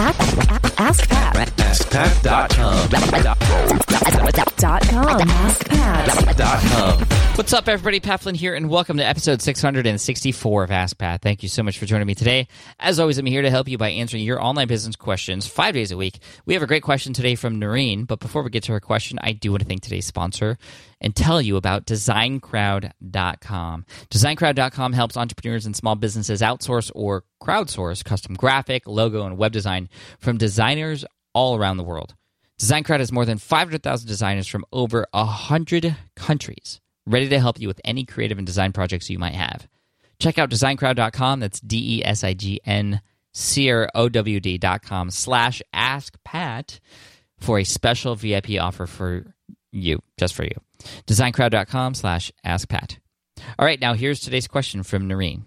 Ask ask Pat. AskPat.com. Dot com. AskPat. What's up, everybody? Pat Flynn here, and welcome to episode 664 of Ask Pat. Thank you so much for joining me today. As always, I'm here to help you by answering your online business questions five days a week. We have a great question today from Naureen, but before we get to her question, I do want to thank today's sponsor and tell you about DesignCrowd.com. DesignCrowd.com helps entrepreneurs and small businesses outsource or crowdsource custom graphic, logo, and web design from designers all around the world. DesignCrowd has more than 500,000 designers from over 100 countries ready to help you with any creative and design projects you might have. Check out designcrowd.com. That's D E S I G N C R O W D.com slash ask Pat for a special VIP offer for you, just for you. Designcrowd.com slash ask Pat. All right, now here's today's question from Naureen.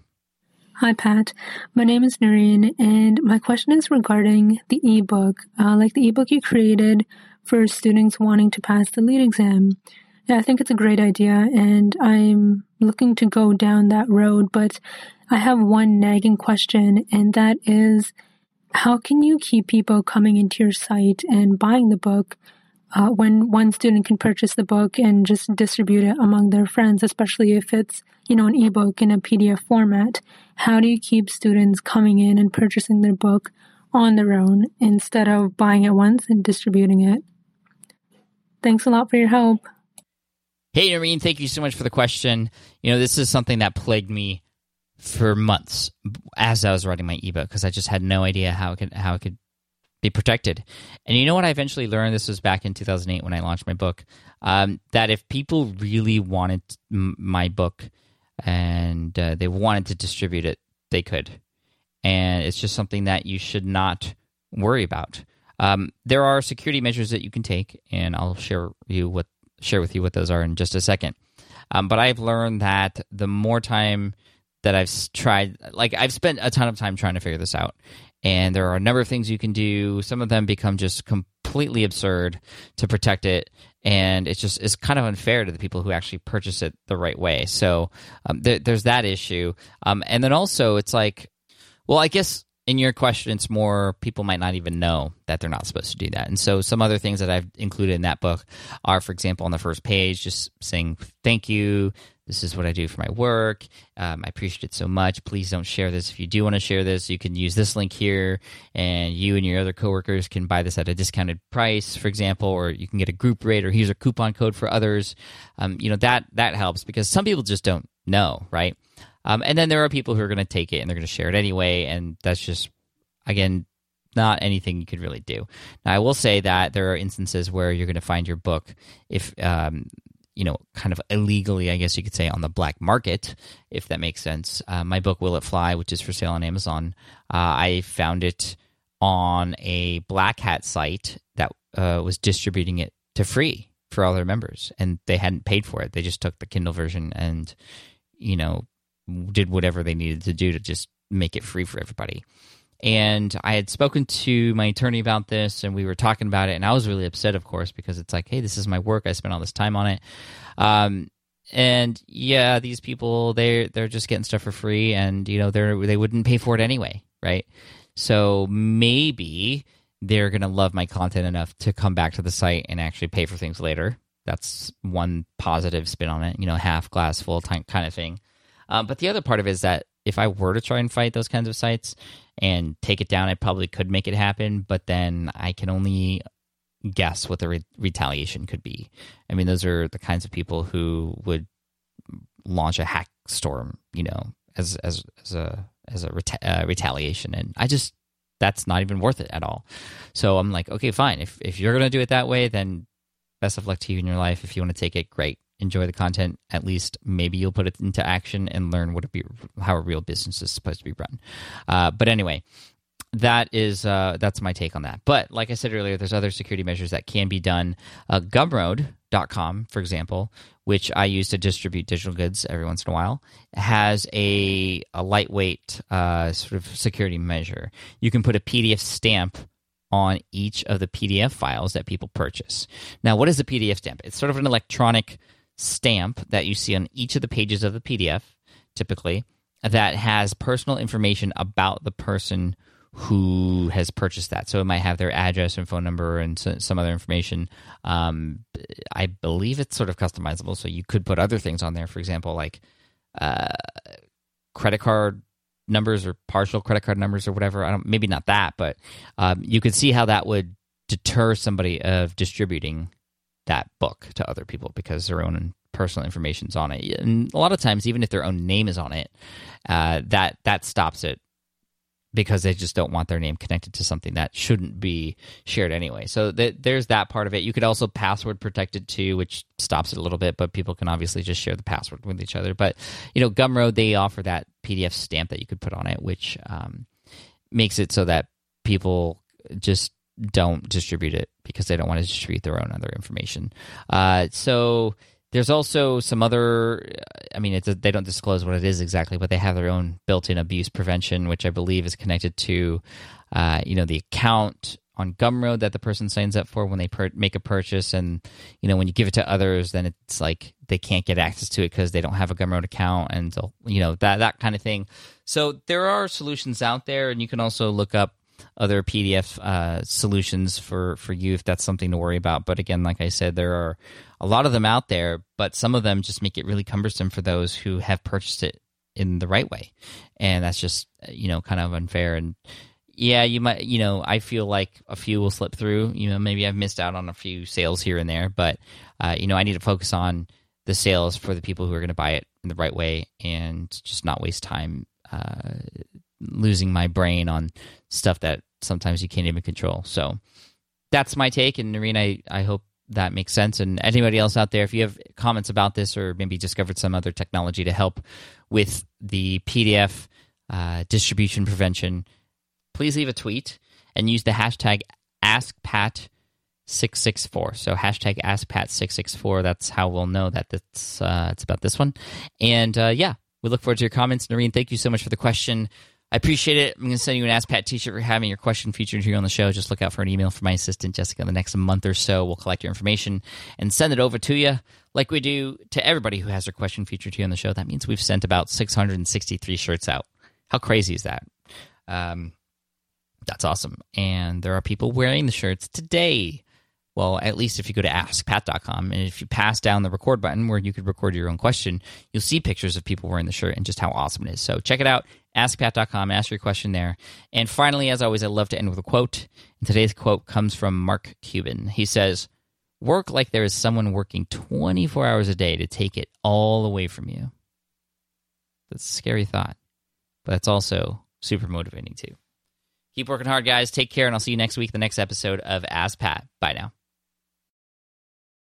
Hi, Pat. My name is Naureen, and my question is regarding the ebook, uh, like the ebook you created for students wanting to pass the LEED exam. Yeah, I think it's a great idea, and I'm looking to go down that road, but I have one nagging question, and that is how can you keep people coming into your site and buying the book uh, when one student can purchase the book and just distribute it among their friends, especially if it's you know an ebook in a PDF format? How do you keep students coming in and purchasing their book on their own instead of buying it once and distributing it? Thanks a lot for your help. Hey, Naureen, thank you so much for the question. You know, this is something that plagued me for months as I was writing my ebook because I just had no idea how it could how it could be protected. And you know what? I eventually learned this was back in 2008 when I launched my book. Um, that if people really wanted my book and uh, they wanted to distribute it, they could. And it's just something that you should not worry about. Um, there are security measures that you can take, and I'll share you what share with you what those are in just a second. Um, but I've learned that the more time that I've tried, like I've spent a ton of time trying to figure this out, and there are a number of things you can do. Some of them become just completely absurd to protect it, and it's just it's kind of unfair to the people who actually purchase it the right way. So um, there, there's that issue, um, and then also it's like, well, I guess in your question, it's more people might not even know that they're not supposed to do that. And so, some other things that I've included in that book are, for example, on the first page, just saying thank you. This is what I do for my work. Um, I appreciate it so much. Please don't share this. If you do want to share this, you can use this link here, and you and your other coworkers can buy this at a discounted price, for example, or you can get a group rate, or here's a coupon code for others. Um, you know that that helps because some people just don't know, right? Um, and then there are people who are going to take it and they're going to share it anyway, and that's just again not anything you could really do. Now, I will say that there are instances where you're going to find your book if um, you know, kind of illegally, I guess you could say, on the black market, if that makes sense. Uh, my book Will It Fly, which is for sale on Amazon, uh, I found it on a black hat site that uh, was distributing it to free for all their members, and they hadn't paid for it. They just took the Kindle version and you know did whatever they needed to do to just make it free for everybody. And I had spoken to my attorney about this, and we were talking about it. And I was really upset, of course, because it's like, hey, this is my work. I spent all this time on it. Um, and yeah, these people they're they're just getting stuff for free, and you know they're they wouldn't pay for it anyway, right? So maybe they're gonna love my content enough to come back to the site and actually pay for things later. That's one positive spin on it, you know, half glass full time kind of thing. Um, but the other part of it is that if I were to try and fight those kinds of sites and take it down, I probably could make it happen. But then I can only guess what the re- retaliation could be. I mean, those are the kinds of people who would launch a hack storm, you know, as as as a as a reta- uh, retaliation, and I just that's not even worth it at all. So I'm like, okay, fine. If if you're gonna do it that way, then best of luck to you in your life. If you want to take it, great. Enjoy the content. At least maybe you'll put it into action and learn what a be, how a real business is supposed to be run. Uh, but anyway, that is uh, that's my take on that. But like I said earlier, there's other security measures that can be done. Uh, Gumroad.com, for example, which I use to distribute digital goods every once in a while, has a, a lightweight uh, sort of security measure. You can put a PDF stamp on each of the PDF files that people purchase. Now, what is a PDF stamp? It's sort of an electronic stamp that you see on each of the pages of the PDF, typically, that has personal information about the person who has purchased that. So it might have their address and phone number and some other information. Um, I believe it's sort of customizable, so you could put other things on there. For example, like uh, credit card numbers or partial credit card numbers or whatever. I don't, maybe not that, but um, you could see how that would deter somebody of distributing that book to other people because their own personal information is on it. And a lot of times, even if their own name is on it, uh, that that stops it because they just don't want their name connected to something that shouldn't be shared anyway. So th- there's that part of it. You could also password protect it too, which stops it a little bit, but people can obviously just share the password with each other. But you know, Gumroad they offer that PDF stamp that you could put on it, which um, makes it so that people just don't distribute it because they don't want to distribute their own other information. Uh, so there's also some other. I mean, a, they don't disclose what it is exactly, but they have their own built-in abuse prevention, which I believe is connected to, uh, you know, the account on Gumroad that the person signs up for when they per- make a purchase, and you know, when you give it to others, then it's like they can't get access to it because they don't have a Gumroad account, and you know that that kind of thing. So there are solutions out there, and you can also look up other PDF uh, solutions for for you if that's something to worry about. But again, like I said, there are a lot of them out there, but some of them just make it really cumbersome for those who have purchased it in the right way, and that's just you know kind of unfair. And yeah, you might you know I feel like a few will slip through. You know, maybe I've missed out on a few sales here and there, but uh, you know I need to focus on the sales for the people who are going to buy it in the right way and just not waste time uh, losing my brain on stuff that sometimes you can't even control. So that's my take. And Naureen, I, I hope that makes sense. And anybody else out there, if you have comments about this or maybe discovered some other technology to help with the PDF uh, distribution prevention, please leave a tweet and use the hashtag AskPat664. So hashtag AskPat664. That's how we'll know that it's, uh, it's about this one. And uh, yeah, we look forward to your comments. Naureen, thank you so much for the question. I appreciate it. I'm going to send you an Ask Pat t-shirt for having your question featured here on the show. Just look out for an email from my assistant, Jessica, in the next month or so. We'll collect your information and send it over to you like we do to everybody who has their question featured here on the show. That means we've sent about 663 shirts out. How crazy is that? Um, that's awesome. And there are people wearing the shirts today. Well, at least if you go to askpat.com and if you pass down the record button where you could record your own question, you'll see pictures of people wearing the shirt and just how awesome it is. So check it out, askpat.com, ask your question there. And finally, as always, I love to end with a quote. And today's quote comes from Mark Cuban. He says, Work like there is someone working 24 hours a day to take it all away from you. That's a scary thought, but it's also super motivating too. Keep working hard, guys. Take care, and I'll see you next week, the next episode of Ask Pat. Bye now.